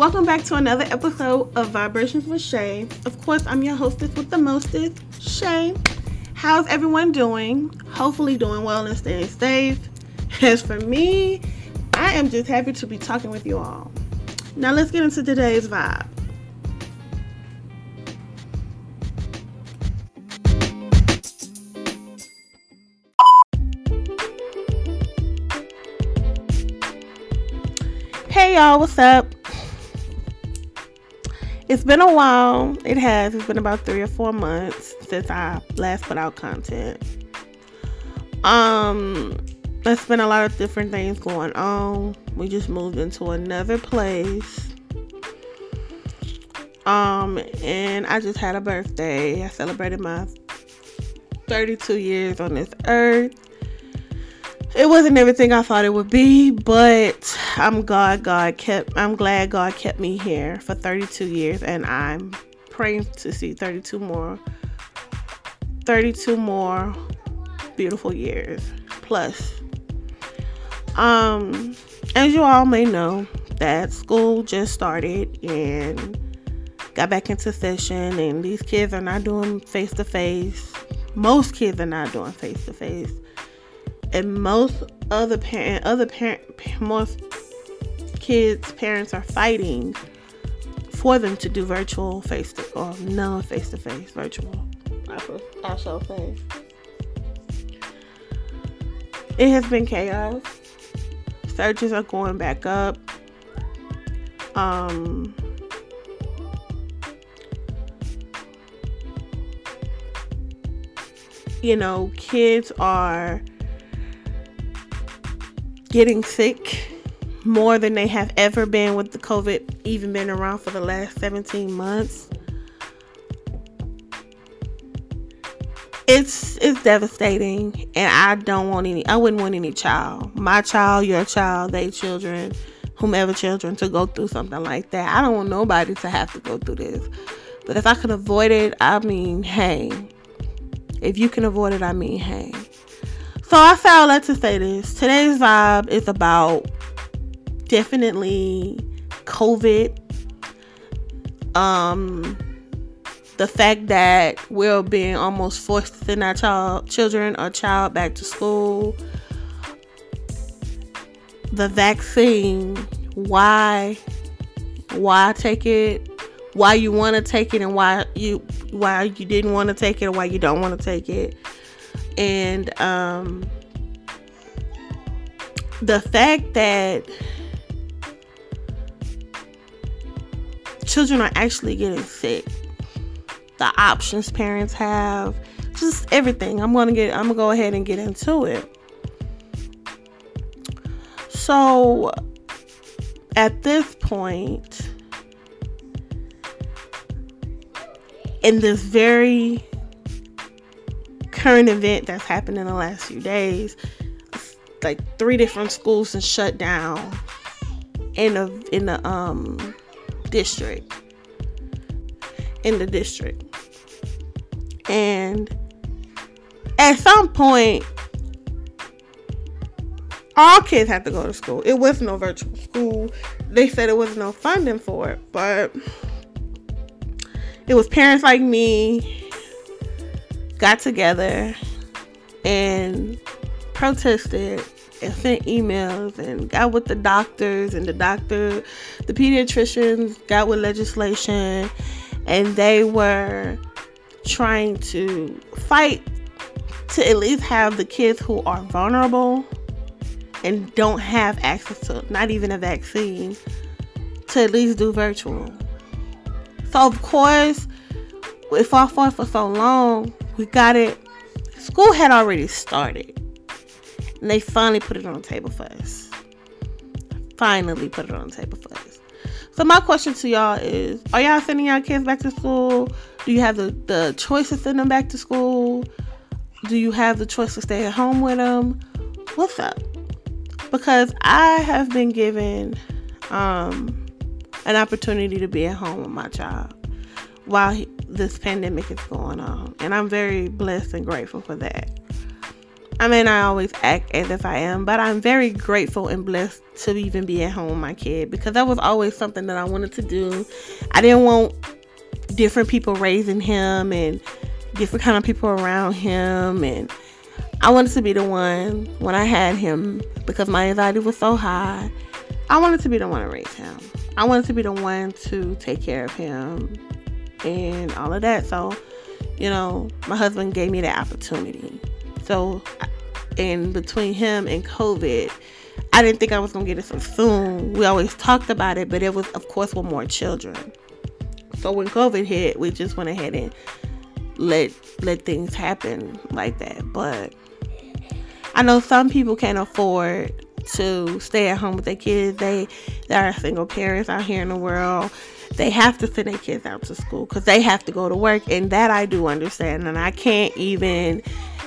Welcome back to another episode of Vibrations with Shay. Of course, I'm your hostess with the mostest, Shay. How's everyone doing? Hopefully, doing well and staying safe. As for me, I am just happy to be talking with you all. Now, let's get into today's vibe. Hey y'all, what's up? It's been a while. It has. It's been about three or four months since I last put out content. Um, there's been a lot of different things going on. We just moved into another place. Um, and I just had a birthday. I celebrated my 32 years on this earth it wasn't everything I thought it would be, but I'm glad God kept I'm glad God kept me here for 32 years and I'm praying to see 32 more 32 more beautiful years plus. Um as you all may know, that school just started and got back into session and these kids are not doing face to face. Most kids are not doing face to face and most other parent other parent most kids parents are fighting for them to do virtual face to or non face to face virtual. I shall say it has been chaos. Searches are going back up. Um you know kids are getting sick more than they have ever been with the COVID even been around for the last 17 months. It's it's devastating and I don't want any I wouldn't want any child. My child, your child, they children, whomever children to go through something like that. I don't want nobody to have to go through this. But if I can avoid it, I mean, hey. If you can avoid it, I mean, hey. So I all that to say this. Today's vibe is about definitely COVID. Um the fact that we're being almost forced to send our child children or child back to school. The vaccine, why why take it, why you want to take it and why you why you didn't want to take it or why you don't want to take it and um, the fact that children are actually getting sick the options parents have just everything. I'm gonna get i'm gonna go ahead and get into it. So at this point in this very current event that's happened in the last few days like three different schools and shut down in a in the um district. In the district. And at some point all kids had to go to school. It was no virtual school. They said it was no funding for it but it was parents like me got together and protested and sent emails and got with the doctors and the doctor the pediatricians got with legislation and they were trying to fight to at least have the kids who are vulnerable and don't have access to not even a vaccine to at least do virtual. So of course if I fought for so long we got it. School had already started. And they finally put it on the table for us. Finally put it on the table for us. So my question to y'all is, are y'all sending y'all kids back to school? Do you have the, the choice to send them back to school? Do you have the choice to stay at home with them? What's up? Because I have been given um, an opportunity to be at home with my child while he, this pandemic is going on. And I'm very blessed and grateful for that. I may not always act as if I am, but I'm very grateful and blessed to even be at home with my kid because that was always something that I wanted to do. I didn't want different people raising him and different kind of people around him and I wanted to be the one when I had him because my anxiety was so high. I wanted to be the one to raise him. I wanted to be the one to take care of him and all of that. So, you know, my husband gave me the opportunity. So, and between him and COVID, I didn't think I was gonna get it so soon. We always talked about it, but it was, of course, with more children. So when COVID hit, we just went ahead and let let things happen like that. But I know some people can't afford to stay at home with their kids. They there are single parents out here in the world. They have to send their kids out to school because they have to go to work, and that I do understand, and I can't even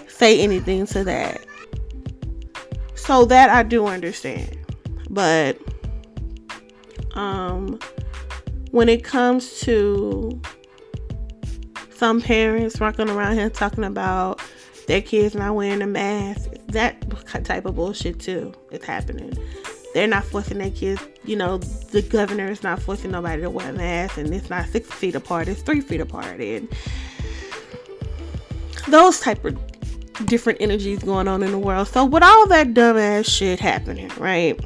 say anything to that. So that I do understand. But um when it comes to some parents walking around here talking about their kids not wearing a mask, that type of bullshit too is happening. They're not forcing their kids, you know, the governor is not forcing nobody to wear a mask, and it's not six feet apart, it's three feet apart. And those type of different energies going on in the world. So with all that dumbass shit happening, right?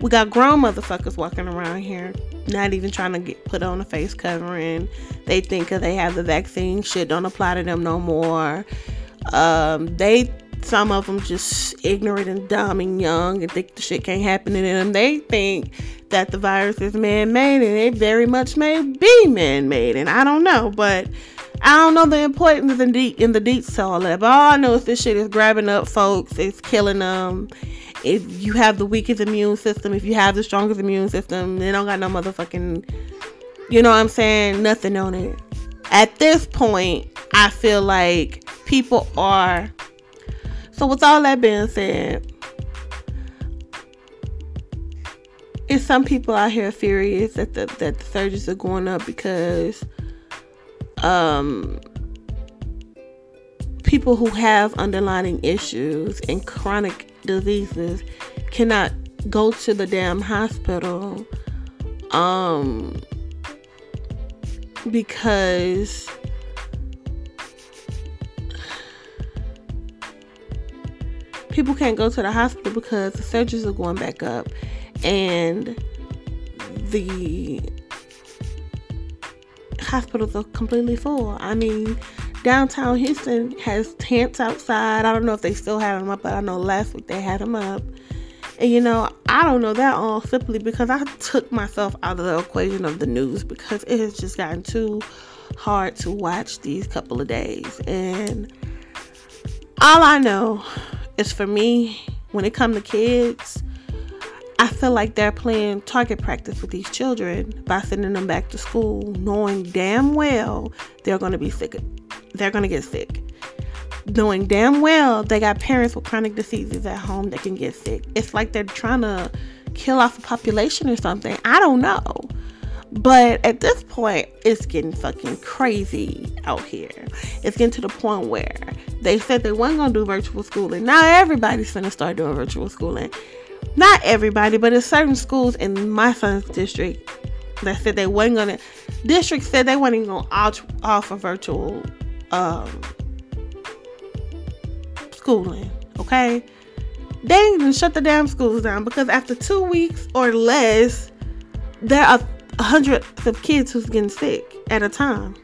We got grown motherfuckers walking around here, not even trying to get put on a face covering. They think because they have the vaccine, shit don't apply to them no more. Um, they some of them just ignorant and dumb and young and think the shit can't happen to them. They think that the virus is man-made, and it very much may be man-made. And I don't know, but I don't know the importance in the in the to all that, but all I know is this shit is grabbing up folks, it's killing them. If you have the weakest immune system, if you have the strongest immune system, they don't got no motherfucking, you know what I'm saying, nothing on it. At this point, I feel like people are. So with all that being said, is some people out here furious that the that the surges are going up because um, people who have underlying issues and chronic diseases cannot go to the damn hospital um, because people can't go to the hospital because the surgeries are going back up and the hospitals are completely full. I mean, downtown Houston has tents outside. I don't know if they still have them up, but I know last week they had them up. And you know, I don't know that all simply because I took myself out of the equation of the news because it has just gotten too hard to watch these couple of days. And all I know is for me, when it comes to kids, I feel like they're playing target practice with these children by sending them back to school, knowing damn well they're going to be sick. They're going to get sick. Knowing damn well they got parents with chronic diseases at home that can get sick. It's like they're trying to kill off a population or something. I don't know. But at this point, it's getting fucking crazy out here. It's getting to the point where they said they weren't gonna do virtual schooling. Now everybody's gonna start doing virtual schooling not everybody, but in certain schools in my son's district that said they wasn't gonna district said they weren't even gonna offer virtual um, schooling. Okay, they even shut the damn schools down because after two weeks or less, there are hundreds of kids who's getting sick at a time.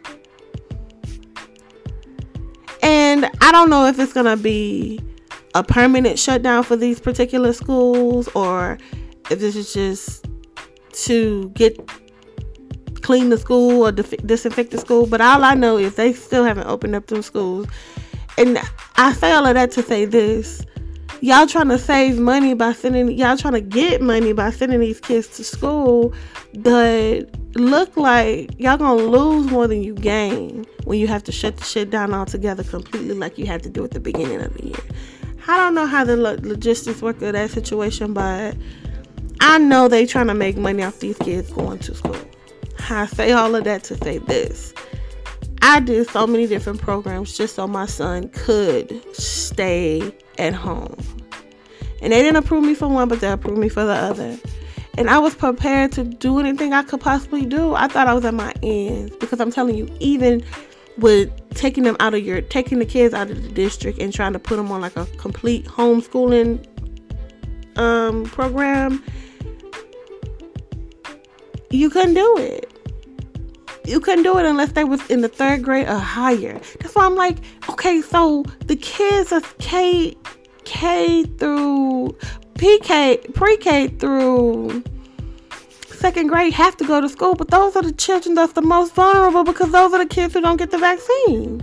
And I don't know if it's gonna be a permanent shutdown for these particular schools or if this is just to get clean the school or disinfect the school. But all I know is they still haven't opened up them schools. And I say all of that to say this. Y'all trying to save money by sending y'all trying to get money by sending these kids to school, but look like y'all gonna lose more than you gain when you have to shut the shit down altogether completely like you had to do at the beginning of the year. I don't know how the logistics work of that situation, but I know they trying to make money off these kids going to school. I say all of that to say this. I did so many different programs just so my son could stay at home. And they didn't approve me for one, but they approved me for the other. And I was prepared to do anything I could possibly do. I thought I was at my ends because I'm telling you, even with taking them out of your, taking the kids out of the district and trying to put them on like a complete homeschooling um, program, you couldn't do it. You couldn't do it unless they was in the third grade or higher. That's why I'm like, okay, so the kids are K K through PK pre-K through second grade have to go to school, but those are the children that's the most vulnerable because those are the kids who don't get the vaccine.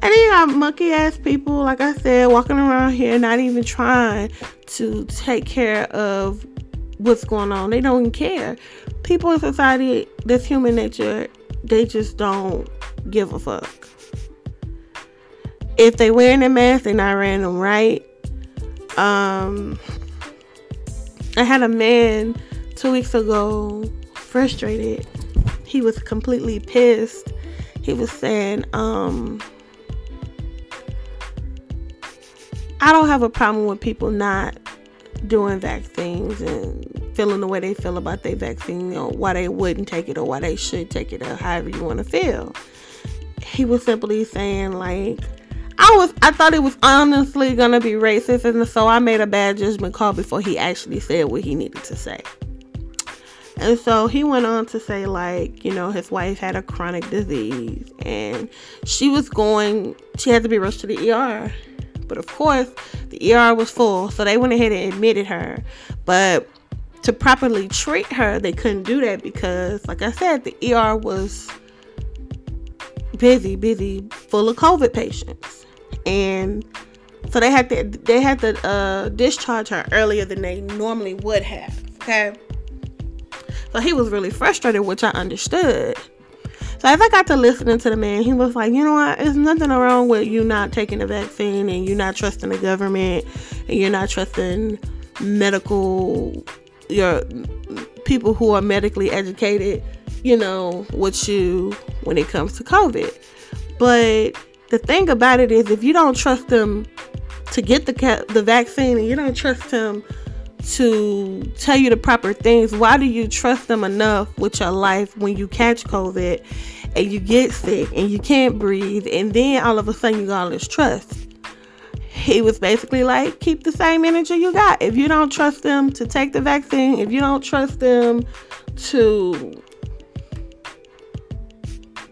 And then you got monkey ass people, like I said, walking around here not even trying to take care of what's going on. They don't even care. People in society, this human nature, they just don't give a fuck. If they wearing a mask, they're not wearing them right. Um, I had a man two weeks ago, frustrated. He was completely pissed. He was saying, um, I don't have a problem with people not doing vaccines and feeling the way they feel about their vaccine, or why they wouldn't take it, or why they should take it, or however you want to feel. He was simply saying like, I was, I thought it was honestly gonna be racist, and so I made a bad judgment call before he actually said what he needed to say. And so he went on to say, like, you know, his wife had a chronic disease and she was going, she had to be rushed to the ER. But of course, the ER was full, so they went ahead and admitted her. But to properly treat her, they couldn't do that because, like I said, the ER was busy, busy, full of COVID patients, and so they had to they had to uh, discharge her earlier than they normally would have. Okay, so he was really frustrated, which I understood. So as I got to listening to the man, he was like, you know what? There's nothing wrong with you not taking the vaccine and you not trusting the government and you're not trusting medical your people who are medically educated, you know, with you when it comes to COVID. But the thing about it is, if you don't trust them to get the the vaccine and you don't trust them to tell you the proper things, why do you trust them enough with your life when you catch COVID and you get sick and you can't breathe and then all of a sudden you got all this trust? He was basically like, keep the same energy you got. If you don't trust them to take the vaccine, if you don't trust them to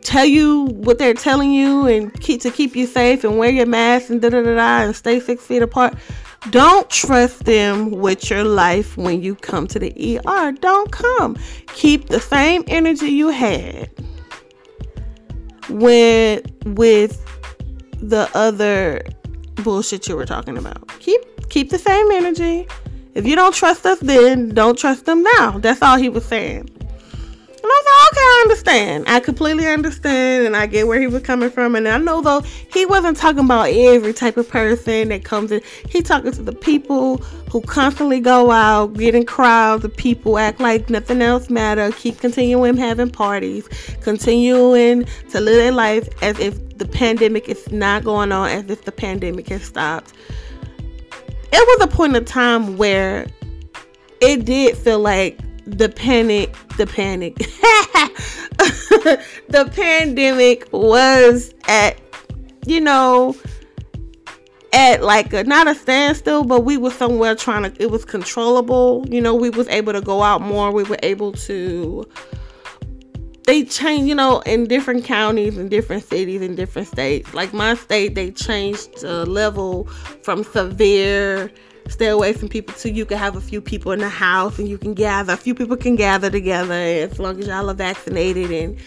tell you what they're telling you and keep to keep you safe and wear your mask and da da da da and stay six feet apart. Don't trust them with your life when you come to the ER. Don't come. Keep the same energy you had with with the other bullshit you were talking about. Keep keep the same energy. If you don't trust us then, don't trust them now. That's all he was saying. And I was like, okay, I understand. I completely understand, and I get where he was coming from. And I know though he wasn't talking about every type of person that comes in. He talking to the people who constantly go out, get in crowds of people, act like nothing else matter, keep continuing having parties, continuing to live their life as if the pandemic is not going on, as if the pandemic has stopped. It was a point of time where it did feel like the panic, the panic, the pandemic was at, you know, at like a, not a standstill, but we were somewhere trying to. It was controllable. You know, we was able to go out more. We were able to. They changed, you know, in different counties and different cities and different states. Like my state, they changed the level from severe stay away from people too. You can have a few people in the house and you can gather. A few people can gather together as long as y'all are vaccinated. And,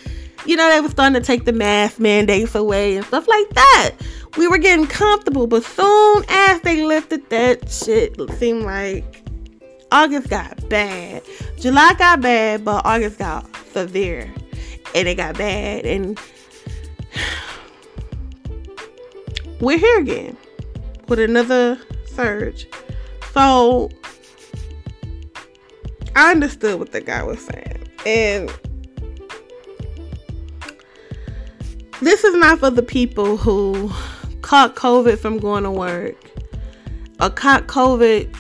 you know, they were starting to take the mask mandates away and stuff like that. We were getting comfortable, but soon as they lifted that shit, it seemed like August got bad. July got bad, but August got severe. And it got bad. And we're here again with another surge. So I understood what the guy was saying. And this is not for the people who caught COVID from going to work or caught COVID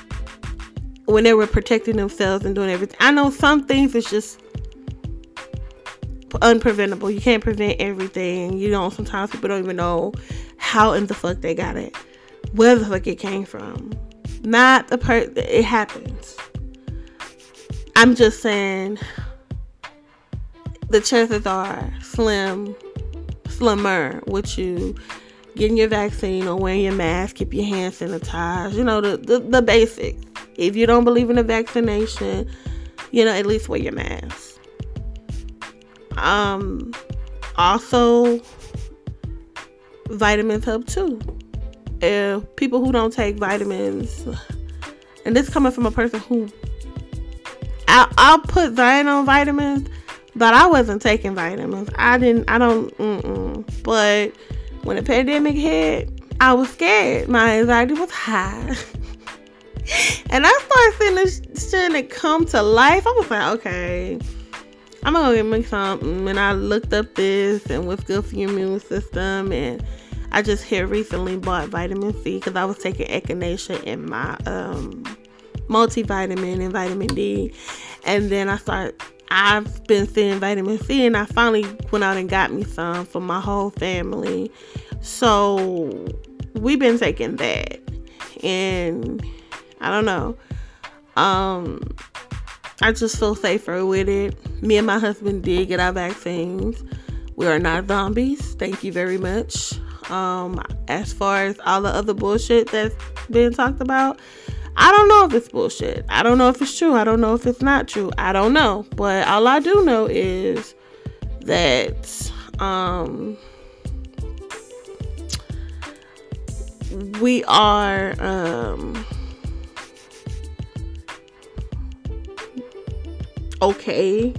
when they were protecting themselves and doing everything. I know some things is just unpreventable. You can't prevent everything. You know, sometimes people don't even know how in the fuck they got it, where the fuck it came from. Not the part. It happens. I'm just saying the chances are slim, slimmer with you getting your vaccine or wearing your mask, keep your hands sanitized, you know, the, the, the basics. If you don't believe in the vaccination, you know, at least wear your mask. Um, also, vitamins help too. If people who don't take vitamins, and this coming from a person who I, I'll put Zion on vitamins, but I wasn't taking vitamins. I didn't. I don't. Mm-mm. But when the pandemic hit, I was scared. My anxiety was high. and I started seeing this shit come to life. I was like, okay, I'm gonna get me something. And I looked up this and what's good for your immune system. And I just here recently bought vitamin C because I was taking echinacea in my um, multivitamin and vitamin D. And then I started I've been seeing vitamin C and I finally went out and got me some for my whole family. So we've been taking that. And I don't know. Um I just feel safer with it. Me and my husband did get our vaccines. We are not zombies. Thank you very much. Um, as far as all the other bullshit that's been talked about, I don't know if it's bullshit. I don't know if it's true. I don't know if it's not true. I don't know. But all I do know is that um, we are um, okay.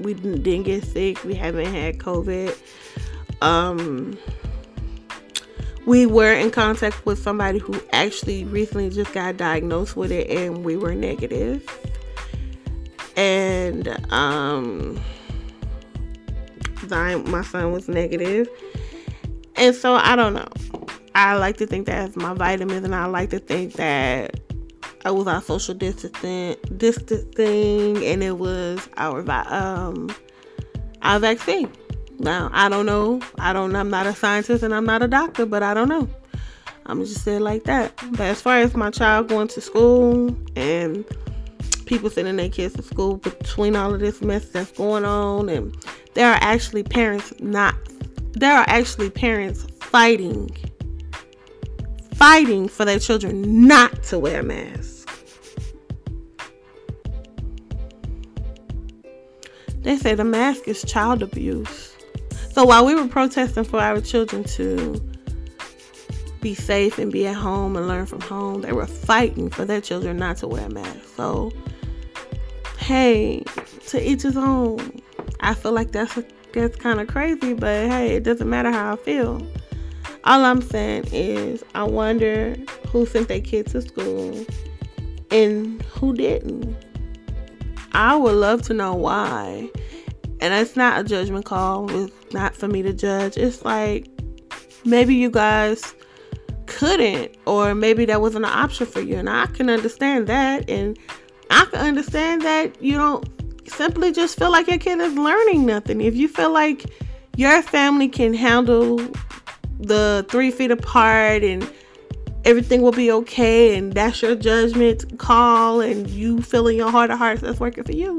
We didn't get sick. We haven't had COVID. Um, we were in contact with somebody who actually recently just got diagnosed with it and we were negative. and um my son was negative. and so i don't know i like to think that my vitamins and i like to think that I was our social distancing distancing and it was our um our vaccine now, I don't know. I don't I'm not a scientist and I'm not a doctor, but I don't know. I'm just saying like that. But as far as my child going to school and people sending their kids to school between all of this mess that's going on and there are actually parents not there are actually parents fighting fighting for their children not to wear masks. They say the mask is child abuse. So while we were protesting for our children to be safe and be at home and learn from home, they were fighting for their children not to wear masks. So, hey, to each his own. I feel like that's that's kind of crazy, but hey, it doesn't matter how I feel. All I'm saying is, I wonder who sent their kids to school and who didn't. I would love to know why. And it's not a judgment call. It's not for me to judge. It's like maybe you guys couldn't, or maybe that wasn't an option for you. And I can understand that. And I can understand that you don't simply just feel like your kid is learning nothing. If you feel like your family can handle the three feet apart and everything will be okay and that's your judgment call and you feel in your heart of hearts that's working for you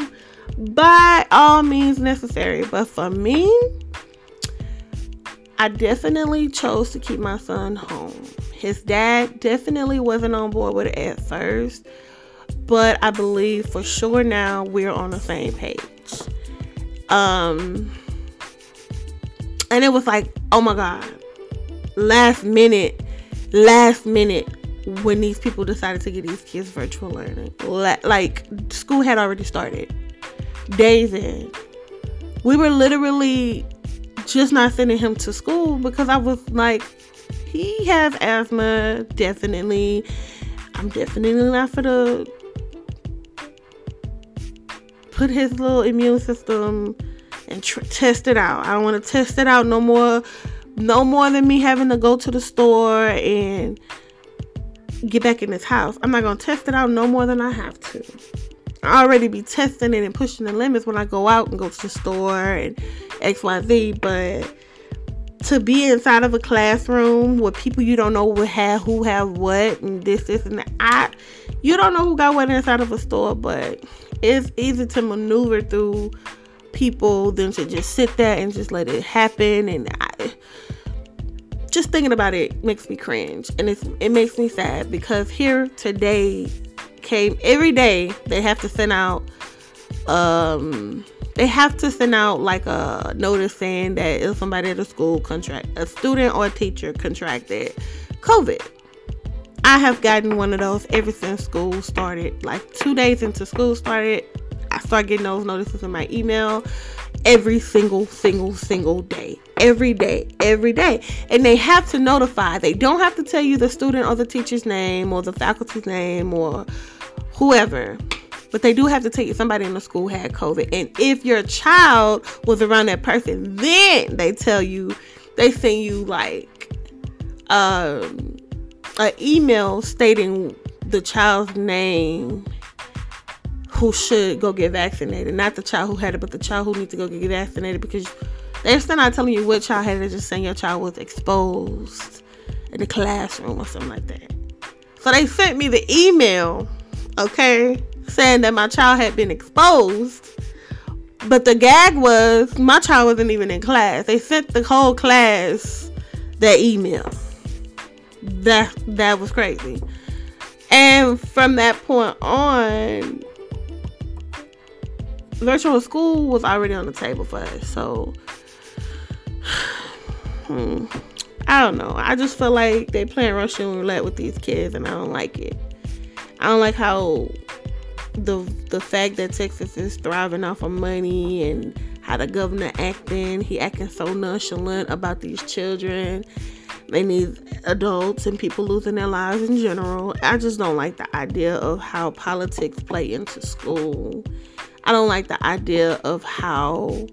by all means necessary. But for me, I definitely chose to keep my son home. His dad definitely wasn't on board with it at first, but I believe for sure now we're on the same page. Um, and it was like, oh my god, last minute, last minute when these people decided to get these kids virtual learning. Like school had already started days in. We were literally just not sending him to school because I was like, he has asthma, definitely. I'm definitely not for the put his little immune system and tr- test it out. I don't want to test it out no more no more than me having to go to the store and get back in this house. I'm not to test it out no more than I have to. I already be testing it and pushing the limits when I go out and go to the store and XYZ, but to be inside of a classroom with people you don't know have who have what and this, this and that. I you don't know who got what inside of a store, but it's easy to maneuver through people than to just sit there and just let it happen and I, just thinking about it makes me cringe and it's it makes me sad because here today came every day they have to send out um they have to send out like a notice saying that if somebody at a school contract a student or a teacher contracted covid. I have gotten one of those ever since school started. Like two days into school started i start getting those notices in my email every single single single day. Every day every day. And they have to notify. They don't have to tell you the student or the teacher's name or the faculty's name or whoever but they do have to tell you somebody in the school had covid and if your child was around that person then they tell you they send you like um an email stating the child's name who should go get vaccinated. Not the child who had it, but the child who needs to go get vaccinated because they're still not telling you what child had it, they're just saying your child was exposed in the classroom or something like that. So they sent me the email, okay, saying that my child had been exposed. But the gag was my child wasn't even in class. They sent the whole class that email. That that was crazy. And from that point on, virtual school was already on the table for us. So, hmm, I don't know. I just feel like they playing Russian roulette with these kids, and I don't like it. I don't like how the the fact that Texas is thriving off of money and how the governor acting. He acting so nonchalant about these children. They need adults and people losing their lives in general. I just don't like the idea of how politics play into school I don't like the idea of how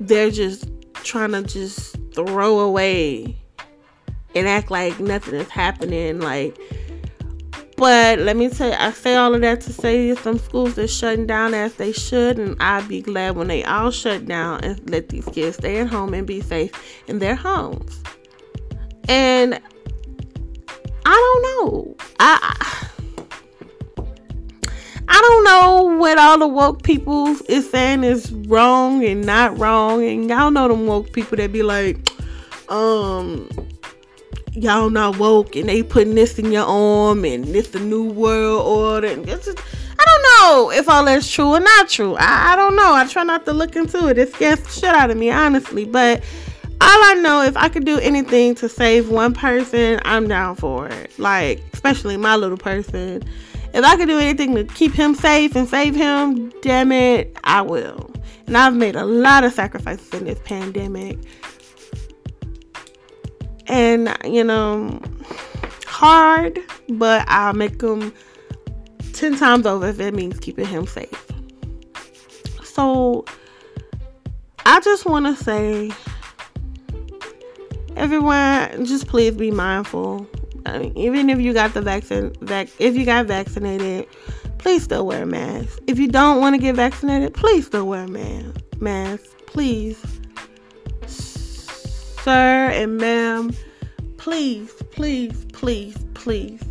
they're just trying to just throw away and act like nothing is happening. Like, but let me tell you, I say all of that to say some schools are shutting down as they should, and I'd be glad when they all shut down and let these kids stay at home and be safe in their homes. And I don't know. I I don't know what all the woke people is saying is wrong and not wrong. And y'all know them woke people that be like, um, y'all not woke and they putting this in your arm and this the new world order. And this is, I don't know if all that's true or not true. I, I don't know. I try not to look into it. It scares the shit out of me, honestly. But all I know, if I could do anything to save one person, I'm down for it. Like, especially my little person if I could do anything to keep him safe and save him, damn it, I will. And I've made a lot of sacrifices in this pandemic. And, you know, hard, but I'll make them 10 times over if it means keeping him safe. So, I just want to say, everyone, just please be mindful I mean, even if you got the vaccine, vac- if you got vaccinated, please still wear a mask. If you don't want to get vaccinated, please still wear a mask. Mask, please, sir and ma'am, please, please, please, please,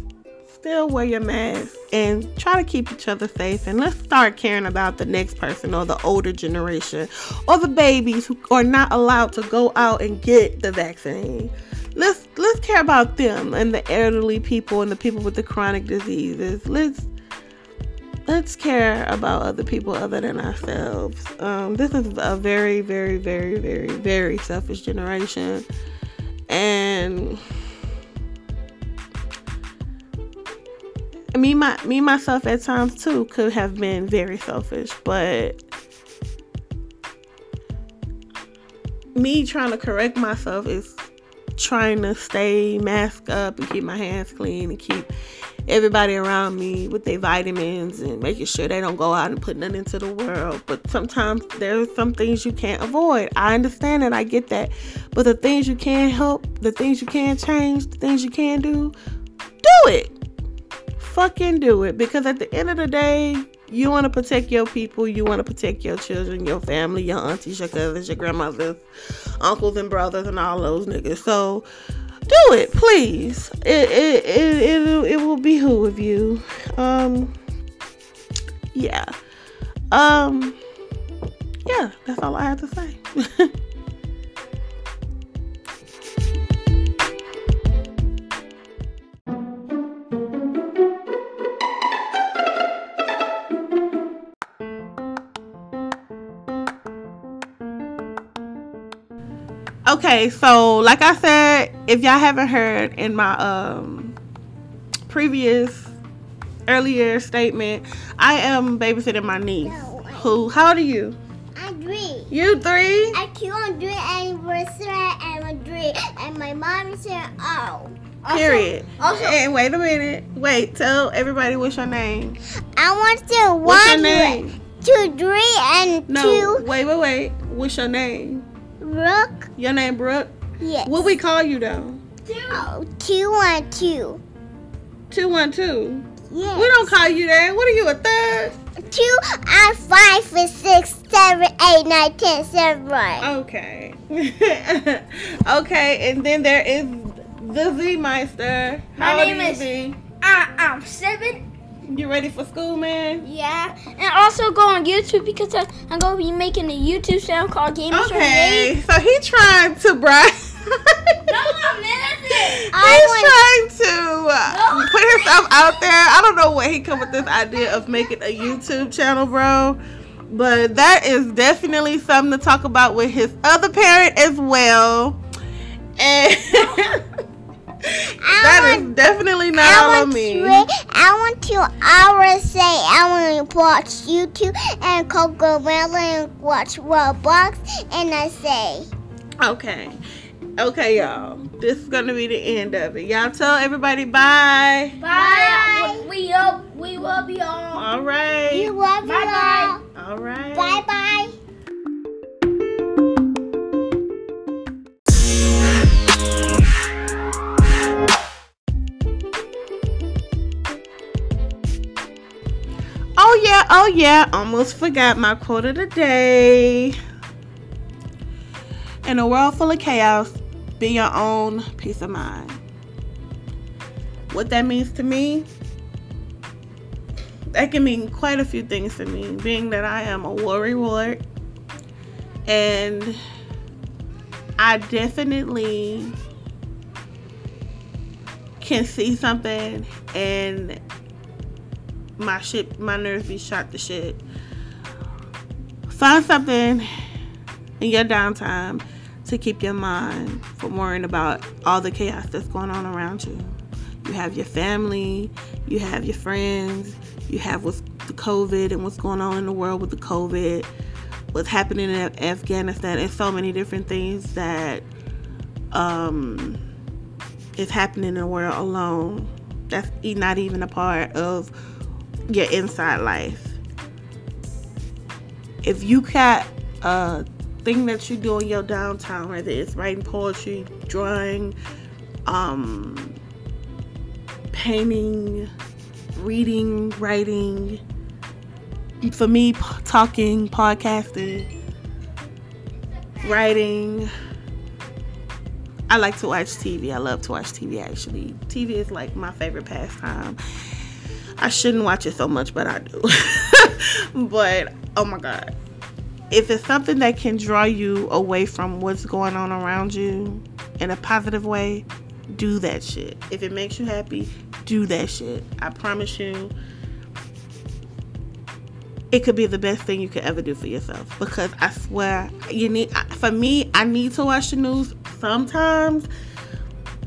still wear your mask and try to keep each other safe. And let's start caring about the next person or the older generation or the babies who are not allowed to go out and get the vaccine let's let's care about them and the elderly people and the people with the chronic diseases. Let's let's care about other people other than ourselves. Um, this is a very, very, very, very, very selfish generation, and me, my me myself at times too could have been very selfish, but me trying to correct myself is trying to stay masked up and keep my hands clean and keep everybody around me with their vitamins and making sure they don't go out and put nothing into the world. But sometimes there's some things you can't avoid. I understand and I get that. But the things you can't help, the things you can't change, the things you can't do, do it. Fucking do it. Because at the end of the day, you want to protect your people, you want to protect your children, your family, your aunties, your cousins, your grandmothers, uncles and brothers, and all those niggas. So do it, please. It it it it, it will behoove you. Um, yeah. Um, yeah. That's all I have to say. Okay, so like I said, if y'all haven't heard in my um previous earlier statement, I am babysitting my niece. No, Who? How old are you? I'm three. You three? I keep on doing anniversary and I'm three. And my mom said, oh. Period. Also, and wait a minute. Wait. Tell everybody what's your name. I want to What's your name? two, three, and No. two. Wait, wait, wait. What's your name? Rook. Your name Brooke. Yes. What we call you though? Oh, two and two. Two one two. Yes. We don't call you that. What are you a third? Two and five and six, seven, eight, nine, ten, seven, right. Okay. okay, and then there is the Z Meister. How My old name are you, is- Z? I, I'm seven. You ready for school, man? Yeah, and also go on YouTube because I, I'm gonna be making a YouTube channel called Gamers Okay, so he trying to brag. No, man, it. I He's trying to uh, put himself out there. I don't know where he come with this idea of making a YouTube channel, bro. But that is definitely something to talk about with his other parent as well. And that is definitely not I all want on me. to, I want to always say I want to watch YouTube and CoComelon and watch Roblox and I say Okay. Okay, y'all. This is gonna be the end of it. Y'all tell everybody bye. Bye. We up. We will be on. All right. you love you Bye-bye. all. All right. Bye bye. Oh yeah. Almost forgot my quote of the day. In a world full of chaos, be your own peace of mind. What that means to me, that can mean quite a few things to me, being that I am a ward and I definitely can see something and my shit my nerves be shot to shit. Find something in your downtime to keep your mind from worrying about all the chaos that's going on around you. You have your family, you have your friends, you have what's the COVID and what's going on in the world with the COVID, what's happening in Afghanistan, and so many different things that um, is happening in the world alone. That's not even a part of your inside life. If you got a thing that you do in your downtime, whether it's writing poetry, drawing, um, painting, reading, writing, for me, talking, podcasting, writing. I like to watch TV. I love to watch TV actually. TV is like my favorite pastime. I shouldn't watch it so much, but I do. but oh my god. If it's something that can draw you away from what's going on around you in a positive way, do that shit. If it makes you happy, do that shit. I promise you it could be the best thing you could ever do for yourself because I swear you need for me I need to watch the news sometimes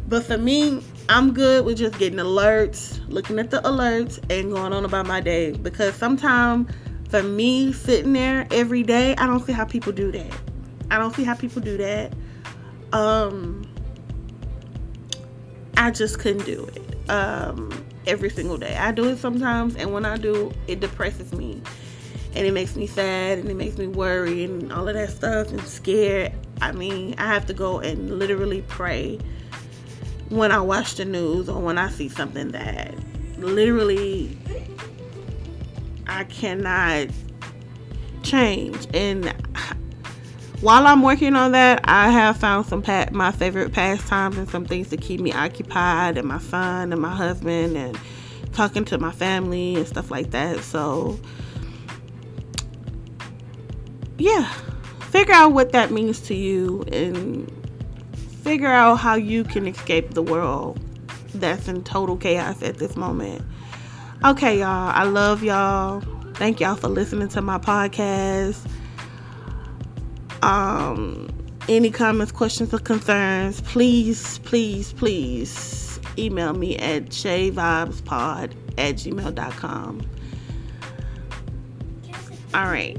but for me I'm good with just getting alerts looking at the alerts and going on about my day because sometimes for me sitting there every day I don't see how people do that I don't see how people do that um I just couldn't do it um every single day. I do it sometimes, and when I do, it depresses me. And it makes me sad and it makes me worry and all of that stuff and scared. I mean, I have to go and literally pray when I watch the news or when I see something that literally I cannot change. And while I'm working on that, I have found some pa- my favorite pastimes and some things to keep me occupied, and my son and my husband, and talking to my family and stuff like that. So, yeah, figure out what that means to you and figure out how you can escape the world that's in total chaos at this moment. Okay, y'all, I love y'all. Thank y'all for listening to my podcast. Um, any comments, questions, or concerns, please, please, please email me at shayvibespod at gmail.com. All right.